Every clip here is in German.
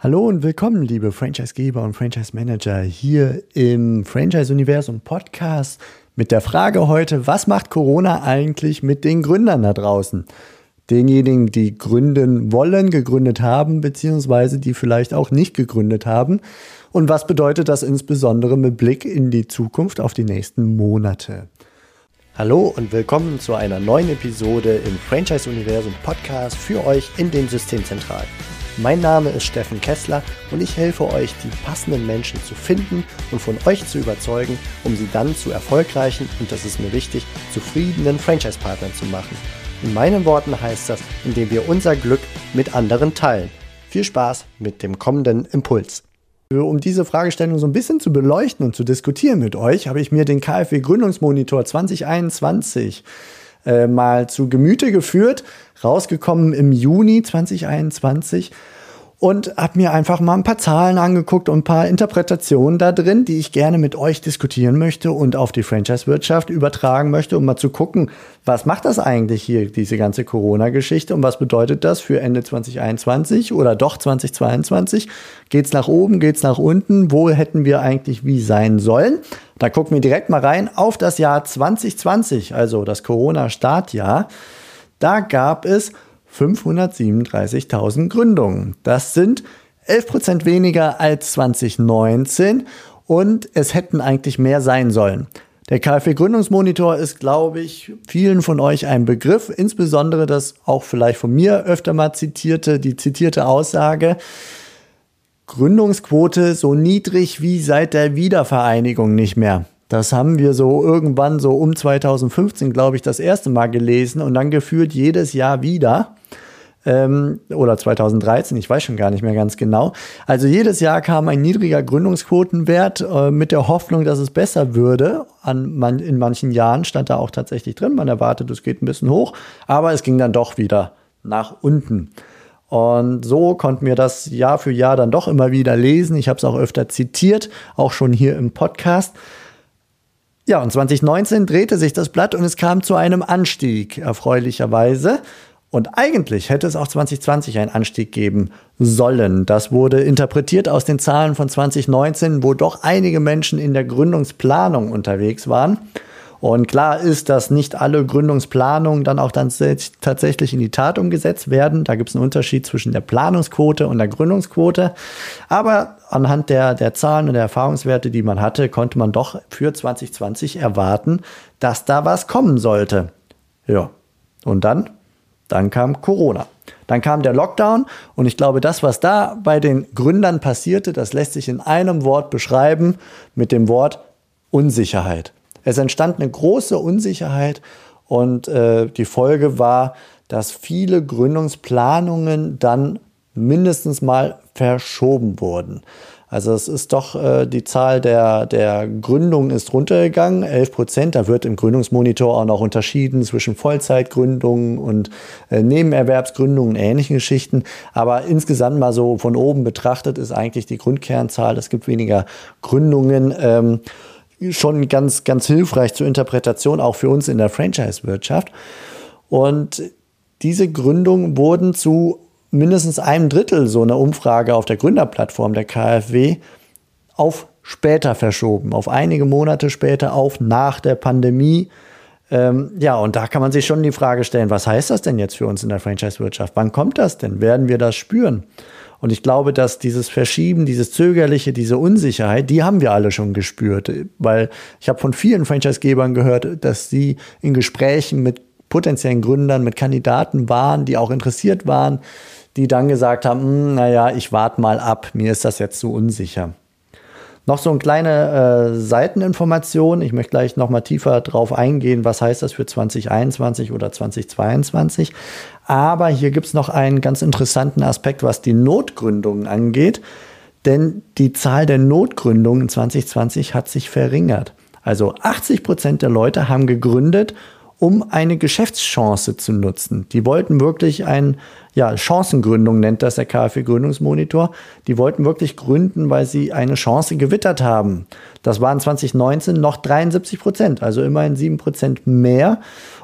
Hallo und willkommen, liebe Franchisegeber und Franchise Manager, hier im Franchise Universum Podcast mit der Frage heute, was macht Corona eigentlich mit den Gründern da draußen? Denjenigen, die gründen wollen, gegründet haben, beziehungsweise die vielleicht auch nicht gegründet haben. Und was bedeutet das insbesondere mit Blick in die Zukunft auf die nächsten Monate? Hallo und willkommen zu einer neuen Episode im Franchise Universum Podcast für euch in den Systemzentralen. Mein Name ist Steffen Kessler und ich helfe euch, die passenden Menschen zu finden und von euch zu überzeugen, um sie dann zu erfolgreichen und das ist mir wichtig, zufriedenen Franchise-Partnern zu machen. In meinen Worten heißt das, indem wir unser Glück mit anderen teilen. Viel Spaß mit dem kommenden Impuls. Um diese Fragestellung so ein bisschen zu beleuchten und zu diskutieren mit euch, habe ich mir den KfW Gründungsmonitor 2021 äh, mal zu Gemüte geführt, rausgekommen im Juni 2021 und habe mir einfach mal ein paar Zahlen angeguckt und ein paar Interpretationen da drin, die ich gerne mit euch diskutieren möchte und auf die Franchise-Wirtschaft übertragen möchte, um mal zu gucken, was macht das eigentlich hier, diese ganze Corona-Geschichte und was bedeutet das für Ende 2021 oder doch 2022? Geht's nach oben, geht's nach unten? Wo hätten wir eigentlich wie sein sollen? Da gucken wir direkt mal rein auf das Jahr 2020, also das Corona-Startjahr. Da gab es 537.000 Gründungen. Das sind 11% weniger als 2019 und es hätten eigentlich mehr sein sollen. Der KfW Gründungsmonitor ist, glaube ich, vielen von euch ein Begriff, insbesondere das auch vielleicht von mir öfter mal zitierte, die zitierte Aussage, Gründungsquote so niedrig wie seit der Wiedervereinigung nicht mehr. Das haben wir so irgendwann so um 2015, glaube ich, das erste Mal gelesen und dann gefühlt jedes Jahr wieder. Ähm, oder 2013, ich weiß schon gar nicht mehr ganz genau. Also jedes Jahr kam ein niedriger Gründungsquotenwert äh, mit der Hoffnung, dass es besser würde. An man, in manchen Jahren stand da auch tatsächlich drin. Man erwartet, es geht ein bisschen hoch, aber es ging dann doch wieder nach unten. Und so konnten wir das Jahr für Jahr dann doch immer wieder lesen. Ich habe es auch öfter zitiert, auch schon hier im Podcast. Ja, und 2019 drehte sich das Blatt und es kam zu einem Anstieg, erfreulicherweise. Und eigentlich hätte es auch 2020 einen Anstieg geben sollen. Das wurde interpretiert aus den Zahlen von 2019, wo doch einige Menschen in der Gründungsplanung unterwegs waren. Und klar ist, dass nicht alle Gründungsplanungen dann auch dann tatsächlich in die Tat umgesetzt werden. Da gibt es einen Unterschied zwischen der Planungsquote und der Gründungsquote. Aber anhand der, der Zahlen und der Erfahrungswerte, die man hatte, konnte man doch für 2020 erwarten, dass da was kommen sollte. Ja. Und dann? Dann kam Corona. Dann kam der Lockdown und ich glaube, das, was da bei den Gründern passierte, das lässt sich in einem Wort beschreiben mit dem Wort Unsicherheit. Es entstand eine große Unsicherheit und äh, die Folge war, dass viele Gründungsplanungen dann mindestens mal verschoben wurden. Also es ist doch, äh, die Zahl der, der Gründungen ist runtergegangen, 11 Prozent. Da wird im Gründungsmonitor auch noch unterschieden zwischen Vollzeitgründungen und äh, Nebenerwerbsgründungen, ähnlichen Geschichten. Aber insgesamt mal so von oben betrachtet ist eigentlich die Grundkernzahl, es gibt weniger Gründungen. Ähm, schon ganz, ganz hilfreich zur Interpretation, auch für uns in der Franchise-Wirtschaft. Und diese Gründungen wurden zu mindestens einem Drittel so einer Umfrage auf der Gründerplattform der KfW auf später verschoben, auf einige Monate später, auf nach der Pandemie. Ähm, ja, und da kann man sich schon die Frage stellen, was heißt das denn jetzt für uns in der Franchise-Wirtschaft? Wann kommt das denn? Werden wir das spüren? Und ich glaube, dass dieses Verschieben, dieses Zögerliche, diese Unsicherheit, die haben wir alle schon gespürt. Weil ich habe von vielen Franchisegebern gehört, dass sie in Gesprächen mit potenziellen Gründern, mit Kandidaten waren, die auch interessiert waren, die dann gesagt haben, hm, naja, ich warte mal ab, mir ist das jetzt zu unsicher. Noch so eine kleine äh, Seiteninformation. Ich möchte gleich noch mal tiefer drauf eingehen, was heißt das für 2021 oder 2022. Aber hier gibt es noch einen ganz interessanten Aspekt, was die Notgründungen angeht. Denn die Zahl der Notgründungen 2020 hat sich verringert. Also 80 Prozent der Leute haben gegründet, um eine Geschäftschance zu nutzen. Die wollten wirklich ein, ja, Chancengründung nennt das der KfW Gründungsmonitor. Die wollten wirklich gründen, weil sie eine Chance gewittert haben. Das waren 2019 noch 73 Prozent, also immerhin 7 Prozent mehr.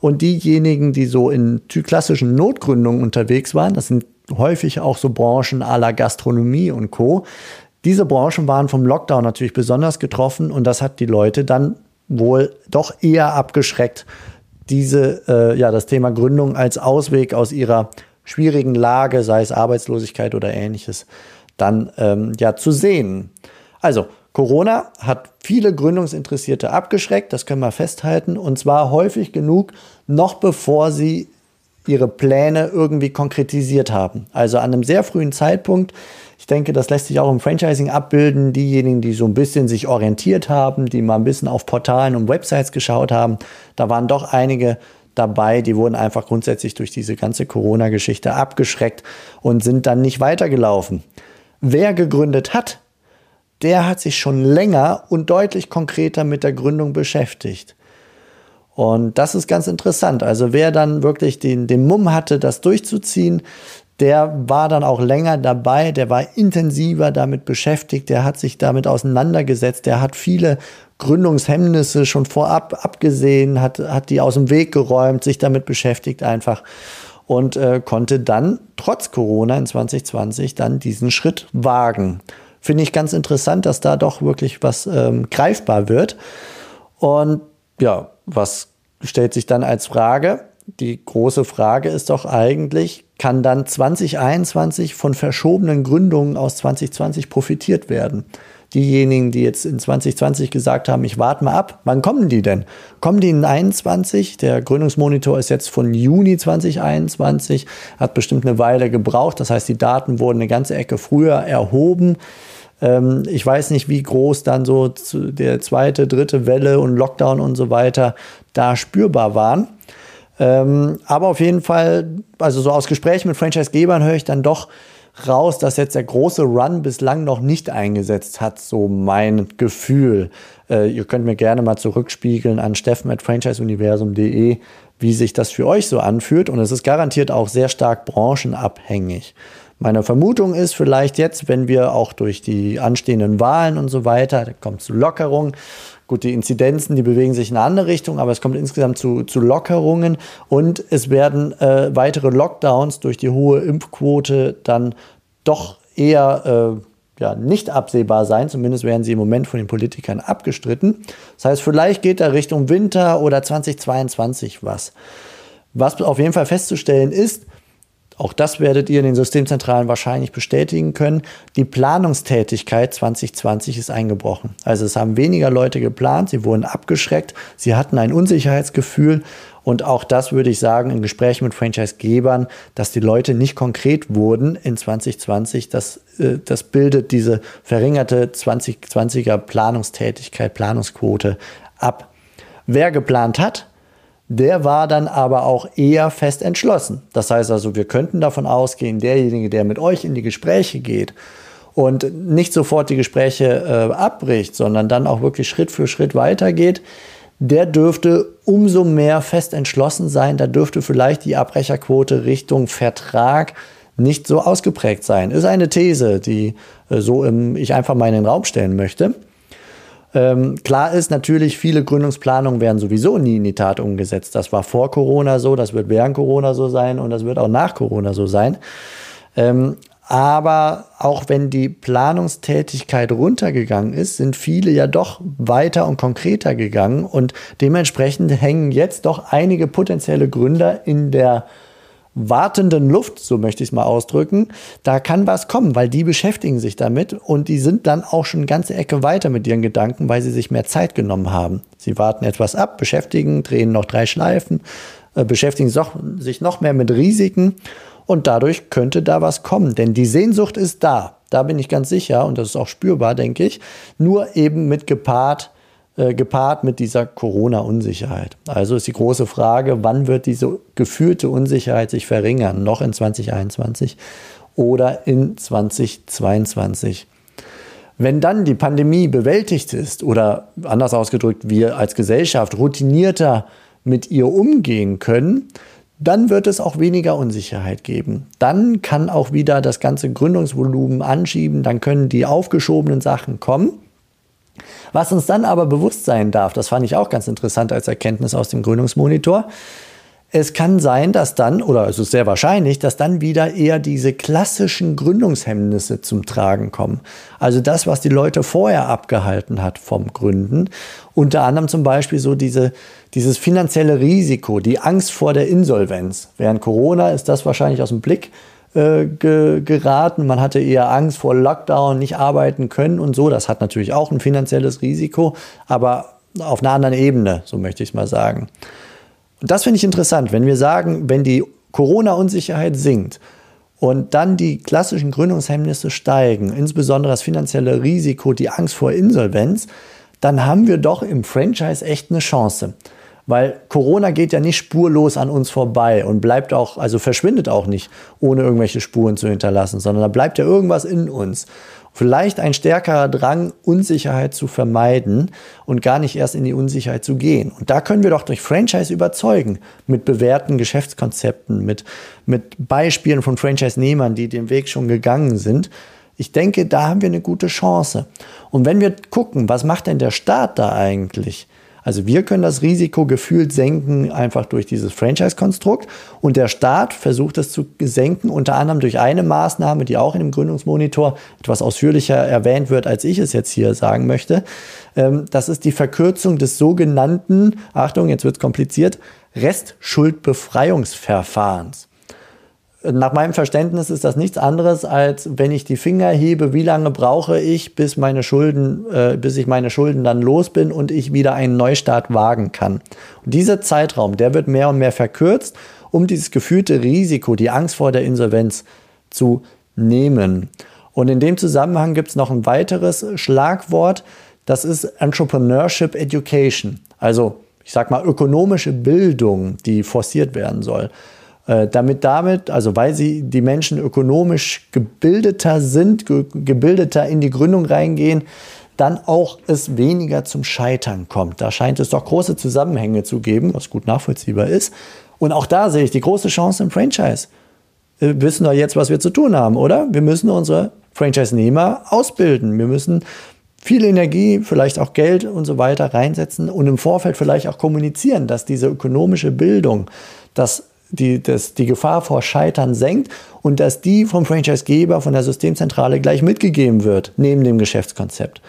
Und diejenigen, die so in klassischen Notgründungen unterwegs waren, das sind häufig auch so Branchen à la Gastronomie und Co. Diese Branchen waren vom Lockdown natürlich besonders getroffen und das hat die Leute dann wohl doch eher abgeschreckt, diese, äh, ja, das Thema Gründung als Ausweg aus ihrer schwierigen Lage, sei es Arbeitslosigkeit oder ähnliches, dann ähm, ja zu sehen. Also Corona hat viele Gründungsinteressierte abgeschreckt, das können wir festhalten, und zwar häufig genug, noch bevor sie ihre Pläne irgendwie konkretisiert haben. Also an einem sehr frühen Zeitpunkt. Ich denke, das lässt sich auch im Franchising abbilden. Diejenigen, die so ein bisschen sich orientiert haben, die mal ein bisschen auf Portalen und Websites geschaut haben, da waren doch einige dabei, die wurden einfach grundsätzlich durch diese ganze Corona-Geschichte abgeschreckt und sind dann nicht weitergelaufen. Wer gegründet hat, der hat sich schon länger und deutlich konkreter mit der Gründung beschäftigt. Und das ist ganz interessant. Also wer dann wirklich den, den Mumm hatte, das durchzuziehen, der war dann auch länger dabei, der war intensiver damit beschäftigt, der hat sich damit auseinandergesetzt, der hat viele Gründungshemmnisse schon vorab abgesehen, hat, hat die aus dem Weg geräumt, sich damit beschäftigt einfach und äh, konnte dann trotz Corona in 2020 dann diesen Schritt wagen. Finde ich ganz interessant, dass da doch wirklich was ähm, greifbar wird. Und ja, was stellt sich dann als Frage? Die große Frage ist doch eigentlich, kann dann 2021 von verschobenen Gründungen aus 2020 profitiert werden? Diejenigen, die jetzt in 2020 gesagt haben, ich warte mal ab, wann kommen die denn? Kommen die in 21? Der Gründungsmonitor ist jetzt von Juni 2021, hat bestimmt eine Weile gebraucht. Das heißt, die Daten wurden eine ganze Ecke früher erhoben. Ähm, ich weiß nicht, wie groß dann so der zweite, dritte Welle und Lockdown und so weiter da spürbar waren. Ähm, aber auf jeden Fall, also so aus Gesprächen mit Franchise-Gebern höre ich dann doch raus, dass jetzt der große Run bislang noch nicht eingesetzt hat, so mein Gefühl. Äh, ihr könnt mir gerne mal zurückspiegeln an steffen.franchiseuniversum.de, wie sich das für euch so anfühlt. Und es ist garantiert auch sehr stark branchenabhängig. Meine Vermutung ist vielleicht jetzt, wenn wir auch durch die anstehenden Wahlen und so weiter, da kommt zu Lockerungen, Gut, die Inzidenzen, die bewegen sich in eine andere Richtung, aber es kommt insgesamt zu, zu Lockerungen und es werden äh, weitere Lockdowns durch die hohe Impfquote dann doch eher äh, ja, nicht absehbar sein. Zumindest werden sie im Moment von den Politikern abgestritten. Das heißt, vielleicht geht da Richtung Winter oder 2022 was. Was auf jeden Fall festzustellen ist, auch das werdet ihr in den Systemzentralen wahrscheinlich bestätigen können. Die Planungstätigkeit 2020 ist eingebrochen. Also es haben weniger Leute geplant, sie wurden abgeschreckt, sie hatten ein Unsicherheitsgefühl und auch das würde ich sagen in Gesprächen mit Franchise-Gebern, dass die Leute nicht konkret wurden in 2020. Das, äh, das bildet diese verringerte 2020er Planungstätigkeit, Planungsquote ab. Wer geplant hat, der war dann aber auch eher fest entschlossen. Das heißt also, wir könnten davon ausgehen, derjenige, der mit euch in die Gespräche geht und nicht sofort die Gespräche äh, abbricht, sondern dann auch wirklich Schritt für Schritt weitergeht, der dürfte umso mehr fest entschlossen sein. Da dürfte vielleicht die Abbrecherquote Richtung Vertrag nicht so ausgeprägt sein. Ist eine These, die äh, so im, ich einfach mal in den Raum stellen möchte. Ähm, klar ist natürlich, viele Gründungsplanungen werden sowieso nie in die Tat umgesetzt. Das war vor Corona so, das wird während Corona so sein und das wird auch nach Corona so sein. Ähm, aber auch wenn die Planungstätigkeit runtergegangen ist, sind viele ja doch weiter und konkreter gegangen und dementsprechend hängen jetzt doch einige potenzielle Gründer in der wartenden Luft, so möchte ich es mal ausdrücken, da kann was kommen, weil die beschäftigen sich damit und die sind dann auch schon eine ganze Ecke weiter mit ihren Gedanken, weil sie sich mehr Zeit genommen haben. Sie warten etwas ab, beschäftigen, drehen noch drei Schleifen, äh, beschäftigen sich noch mehr mit Risiken und dadurch könnte da was kommen, denn die Sehnsucht ist da. Da bin ich ganz sicher und das ist auch spürbar, denke ich. Nur eben mit gepaart äh, gepaart mit dieser Corona-Unsicherheit. Also ist die große Frage, wann wird diese gefühlte Unsicherheit sich verringern? Noch in 2021 oder in 2022? Wenn dann die Pandemie bewältigt ist oder anders ausgedrückt, wir als Gesellschaft routinierter mit ihr umgehen können, dann wird es auch weniger Unsicherheit geben. Dann kann auch wieder das ganze Gründungsvolumen anschieben, dann können die aufgeschobenen Sachen kommen. Was uns dann aber bewusst sein darf, das fand ich auch ganz interessant als Erkenntnis aus dem Gründungsmonitor, es kann sein, dass dann, oder es ist sehr wahrscheinlich, dass dann wieder eher diese klassischen Gründungshemmnisse zum Tragen kommen. Also das, was die Leute vorher abgehalten hat vom Gründen. Unter anderem zum Beispiel so diese, dieses finanzielle Risiko, die Angst vor der Insolvenz. Während Corona ist das wahrscheinlich aus dem Blick äh, ge geraten. Man hatte eher Angst vor Lockdown, nicht arbeiten können und so. Das hat natürlich auch ein finanzielles Risiko, aber auf einer anderen Ebene, so möchte ich es mal sagen. Und das finde ich interessant, wenn wir sagen, wenn die Corona-Unsicherheit sinkt und dann die klassischen Gründungshemmnisse steigen, insbesondere das finanzielle Risiko, die Angst vor Insolvenz, dann haben wir doch im Franchise echt eine Chance. Weil Corona geht ja nicht spurlos an uns vorbei und bleibt auch, also verschwindet auch nicht, ohne irgendwelche Spuren zu hinterlassen, sondern da bleibt ja irgendwas in uns. Vielleicht ein stärkerer Drang, Unsicherheit zu vermeiden und gar nicht erst in die Unsicherheit zu gehen. Und da können wir doch durch Franchise überzeugen, mit bewährten Geschäftskonzepten, mit, mit Beispielen von Franchise-Nehmern, die den Weg schon gegangen sind. Ich denke, da haben wir eine gute Chance. Und wenn wir gucken, was macht denn der Staat da eigentlich? Also wir können das Risiko gefühlt senken, einfach durch dieses Franchise-Konstrukt. Und der Staat versucht es zu senken, unter anderem durch eine Maßnahme, die auch in dem Gründungsmonitor etwas ausführlicher erwähnt wird, als ich es jetzt hier sagen möchte. Ähm, das ist die Verkürzung des sogenannten, Achtung, jetzt wird es kompliziert, Restschuldbefreiungsverfahrens. Nach meinem Verständnis ist das nichts anderes, als wenn ich die Finger hebe, wie lange brauche ich, bis meine Schulden, äh, bis ich meine Schulden dann los bin und ich wieder einen Neustart wagen kann. Und dieser Zeitraum, der wird mehr und mehr verkürzt, um dieses gefühlte Risiko, die Angst vor der Insolvenz zu nehmen. Und in dem Zusammenhang gibt es noch ein weiteres Schlagwort, das ist Entrepreneurship Education. Also ich sag mal ökonomische Bildung, die forciert werden soll. Äh, damit damit, also weil sie die Menschen ökonomisch gebildeter sind, ge gebildeter in die Gründung reingehen, dann auch es weniger zum Scheitern kommt. Da scheint es doch große Zusammenhänge zu geben, was gut nachvollziehbar ist. Und auch da sehe ich die große Chance im Franchise. Wir wissen doch jetzt, was wir zu tun haben, oder? Wir müssen unsere Franchise-Nehmer ausbilden. Wir müssen viel Energie, vielleicht auch Geld und so weiter reinsetzen und im Vorfeld vielleicht auch kommunizieren, dass diese ökonomische Bildung, dass die, das, die Gefahr vor Scheitern senkt und dass die vom Franchisegeber, von der Systemzentrale gleich mitgegeben wird, neben dem Geschäftskonzept.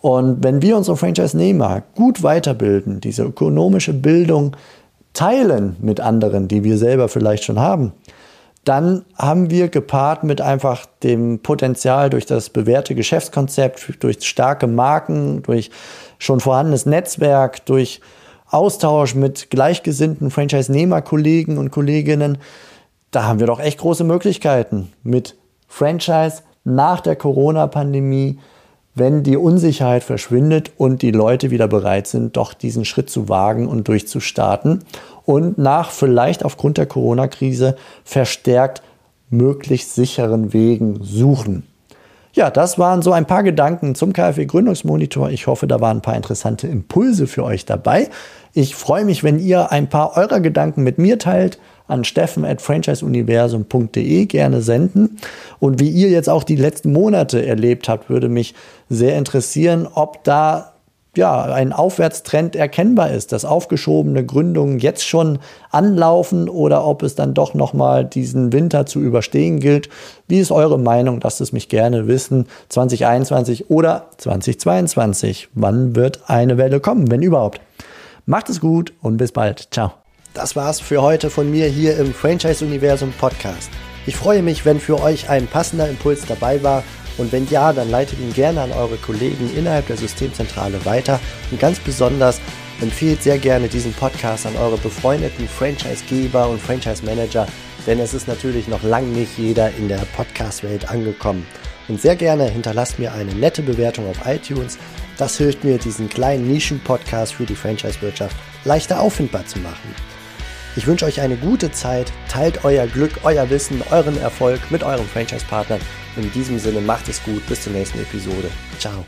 Und wenn wir unsere Franchise-Nehmer gut weiterbilden, diese ökonomische Bildung teilen mit anderen, die wir selber vielleicht schon haben, dann haben wir gepaart mit einfach dem Potenzial durch das bewährte Geschäftskonzept, durch starke Marken, durch schon vorhandenes Netzwerk, durch Austausch mit gleichgesinnten Franchise-Nehmer-Kollegen und Kolleginnen, da haben wir doch echt große Möglichkeiten mit Franchise nach der Corona-Pandemie, wenn die Unsicherheit verschwindet und die Leute wieder bereit sind, doch diesen Schritt zu wagen und durchzustarten und nach vielleicht aufgrund der Corona-Krise verstärkt möglichst sicheren Wegen suchen. Ja, das waren so ein paar Gedanken zum KfW Gründungsmonitor. Ich hoffe, da waren ein paar interessante Impulse für euch dabei. Ich freue mich, wenn ihr ein paar eurer Gedanken mit mir teilt an steffen at franchiseuniversum.de gerne senden. Und wie ihr jetzt auch die letzten Monate erlebt habt, würde mich sehr interessieren, ob da ja, ein Aufwärtstrend erkennbar ist, dass aufgeschobene Gründungen jetzt schon anlaufen oder ob es dann doch nochmal diesen Winter zu überstehen gilt. Wie ist eure Meinung? Lasst es mich gerne wissen. 2021 oder 2022. Wann wird eine Welle kommen, wenn überhaupt? Macht es gut und bis bald. Ciao. Das war's für heute von mir hier im Franchise Universum Podcast. Ich freue mich, wenn für euch ein passender Impuls dabei war und wenn ja, dann leitet ihn gerne an eure Kollegen innerhalb der Systemzentrale weiter und ganz besonders empfehlt sehr gerne diesen Podcast an eure befreundeten Franchisegeber und Franchise Manager, denn es ist natürlich noch lang nicht jeder in der Podcast-Welt angekommen. Und sehr gerne hinterlasst mir eine nette Bewertung auf iTunes das hilft mir, diesen kleinen Nischen-Podcast für die Franchise-Wirtschaft leichter auffindbar zu machen. Ich wünsche euch eine gute Zeit, teilt euer Glück, euer Wissen, euren Erfolg mit euren Franchise-Partnern. In diesem Sinne macht es gut, bis zur nächsten Episode. Ciao.